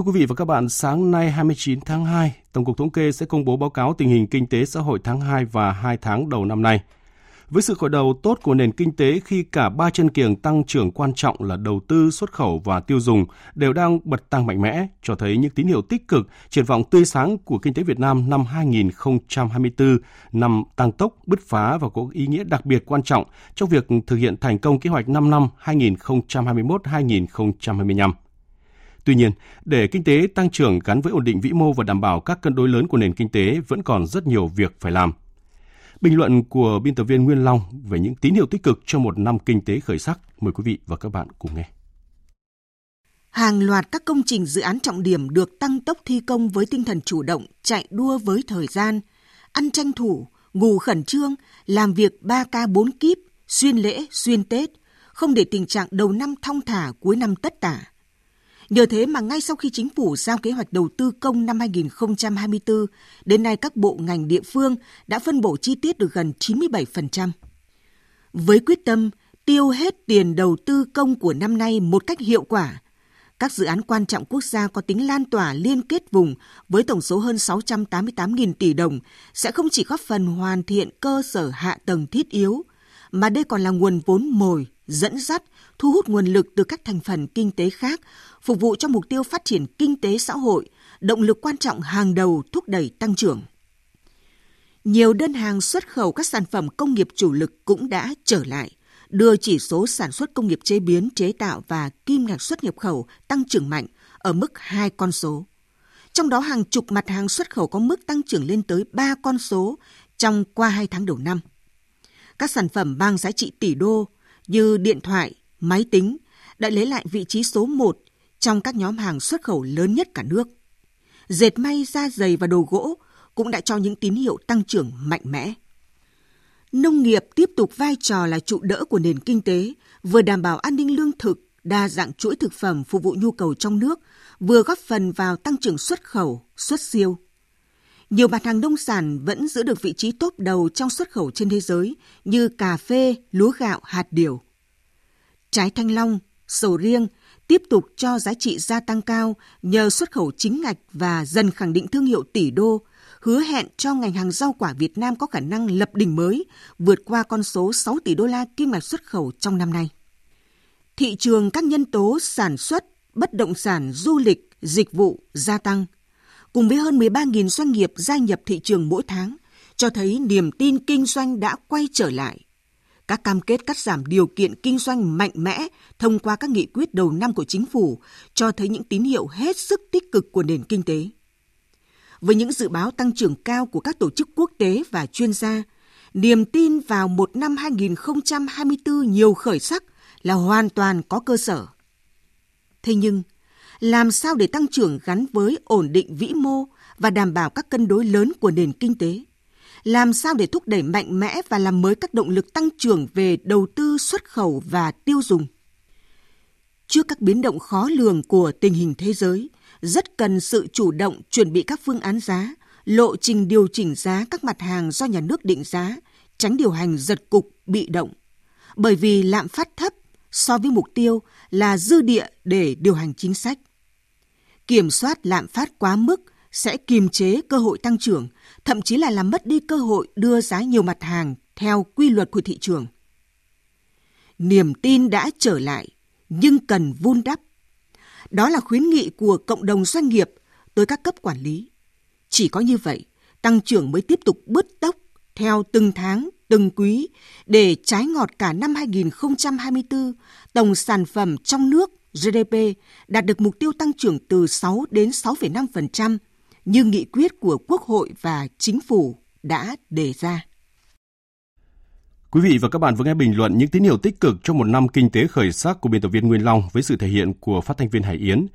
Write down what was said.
Thưa quý vị và các bạn, sáng nay 29 tháng 2, Tổng cục Thống kê sẽ công bố báo cáo tình hình kinh tế xã hội tháng 2 và 2 tháng đầu năm nay. Với sự khởi đầu tốt của nền kinh tế khi cả ba chân kiềng tăng trưởng quan trọng là đầu tư, xuất khẩu và tiêu dùng đều đang bật tăng mạnh mẽ, cho thấy những tín hiệu tích cực, triển vọng tươi sáng của kinh tế Việt Nam năm 2024, năm tăng tốc, bứt phá và có ý nghĩa đặc biệt quan trọng trong việc thực hiện thành công kế hoạch 5 năm 2021-2025. Tuy nhiên, để kinh tế tăng trưởng gắn với ổn định vĩ mô và đảm bảo các cân đối lớn của nền kinh tế vẫn còn rất nhiều việc phải làm. Bình luận của biên tập viên Nguyên Long về những tín hiệu tích cực cho một năm kinh tế khởi sắc. Mời quý vị và các bạn cùng nghe. Hàng loạt các công trình dự án trọng điểm được tăng tốc thi công với tinh thần chủ động, chạy đua với thời gian, ăn tranh thủ, ngủ khẩn trương, làm việc 3 k 4 kíp, xuyên lễ, xuyên Tết, không để tình trạng đầu năm thong thả cuối năm tất tả. Nhờ thế mà ngay sau khi chính phủ giao kế hoạch đầu tư công năm 2024, đến nay các bộ ngành địa phương đã phân bổ chi tiết được gần 97%. Với quyết tâm tiêu hết tiền đầu tư công của năm nay một cách hiệu quả, các dự án quan trọng quốc gia có tính lan tỏa liên kết vùng với tổng số hơn 688.000 tỷ đồng sẽ không chỉ góp phần hoàn thiện cơ sở hạ tầng thiết yếu, mà đây còn là nguồn vốn mồi, dẫn dắt, thu hút nguồn lực từ các thành phần kinh tế khác, phục vụ cho mục tiêu phát triển kinh tế xã hội, động lực quan trọng hàng đầu thúc đẩy tăng trưởng. Nhiều đơn hàng xuất khẩu các sản phẩm công nghiệp chủ lực cũng đã trở lại, đưa chỉ số sản xuất công nghiệp chế biến, chế tạo và kim ngạch xuất nhập khẩu tăng trưởng mạnh ở mức hai con số. Trong đó hàng chục mặt hàng xuất khẩu có mức tăng trưởng lên tới 3 con số trong qua 2 tháng đầu năm. Các sản phẩm mang giá trị tỷ đô như điện thoại, máy tính đã lấy lại vị trí số 1 trong các nhóm hàng xuất khẩu lớn nhất cả nước. Dệt may, da giày và đồ gỗ cũng đã cho những tín hiệu tăng trưởng mạnh mẽ. Nông nghiệp tiếp tục vai trò là trụ đỡ của nền kinh tế, vừa đảm bảo an ninh lương thực, đa dạng chuỗi thực phẩm phục vụ nhu cầu trong nước, vừa góp phần vào tăng trưởng xuất khẩu, xuất siêu. Nhiều mặt hàng nông sản vẫn giữ được vị trí tốt đầu trong xuất khẩu trên thế giới như cà phê, lúa gạo, hạt điều. Trái thanh long, sầu riêng tiếp tục cho giá trị gia tăng cao nhờ xuất khẩu chính ngạch và dần khẳng định thương hiệu tỷ đô, hứa hẹn cho ngành hàng rau quả Việt Nam có khả năng lập đỉnh mới, vượt qua con số 6 tỷ đô la kim ngạch xuất khẩu trong năm nay. Thị trường các nhân tố sản xuất, bất động sản, du lịch, dịch vụ gia tăng – cùng với hơn 13.000 doanh nghiệp gia nhập thị trường mỗi tháng, cho thấy niềm tin kinh doanh đã quay trở lại. Các cam kết cắt giảm điều kiện kinh doanh mạnh mẽ thông qua các nghị quyết đầu năm của chính phủ cho thấy những tín hiệu hết sức tích cực của nền kinh tế. Với những dự báo tăng trưởng cao của các tổ chức quốc tế và chuyên gia, niềm tin vào một năm 2024 nhiều khởi sắc là hoàn toàn có cơ sở. Thế nhưng, làm sao để tăng trưởng gắn với ổn định vĩ mô và đảm bảo các cân đối lớn của nền kinh tế? Làm sao để thúc đẩy mạnh mẽ và làm mới các động lực tăng trưởng về đầu tư, xuất khẩu và tiêu dùng? Trước các biến động khó lường của tình hình thế giới, rất cần sự chủ động chuẩn bị các phương án giá, lộ trình điều chỉnh giá các mặt hàng do nhà nước định giá, tránh điều hành giật cục, bị động. Bởi vì lạm phát thấp so với mục tiêu là dư địa để điều hành chính sách kiểm soát lạm phát quá mức sẽ kiềm chế cơ hội tăng trưởng, thậm chí là làm mất đi cơ hội đưa giá nhiều mặt hàng theo quy luật của thị trường. Niềm tin đã trở lại, nhưng cần vun đắp. Đó là khuyến nghị của cộng đồng doanh nghiệp tới các cấp quản lý. Chỉ có như vậy, tăng trưởng mới tiếp tục bứt tốc theo từng tháng, từng quý để trái ngọt cả năm 2024, tổng sản phẩm trong nước GDP đạt được mục tiêu tăng trưởng từ 6 đến 6,5% như nghị quyết của Quốc hội và Chính phủ đã đề ra. Quý vị và các bạn vừa nghe bình luận những tín hiệu tích cực trong một năm kinh tế khởi sắc của biên tập viên Nguyên Long với sự thể hiện của phát thanh viên Hải Yến.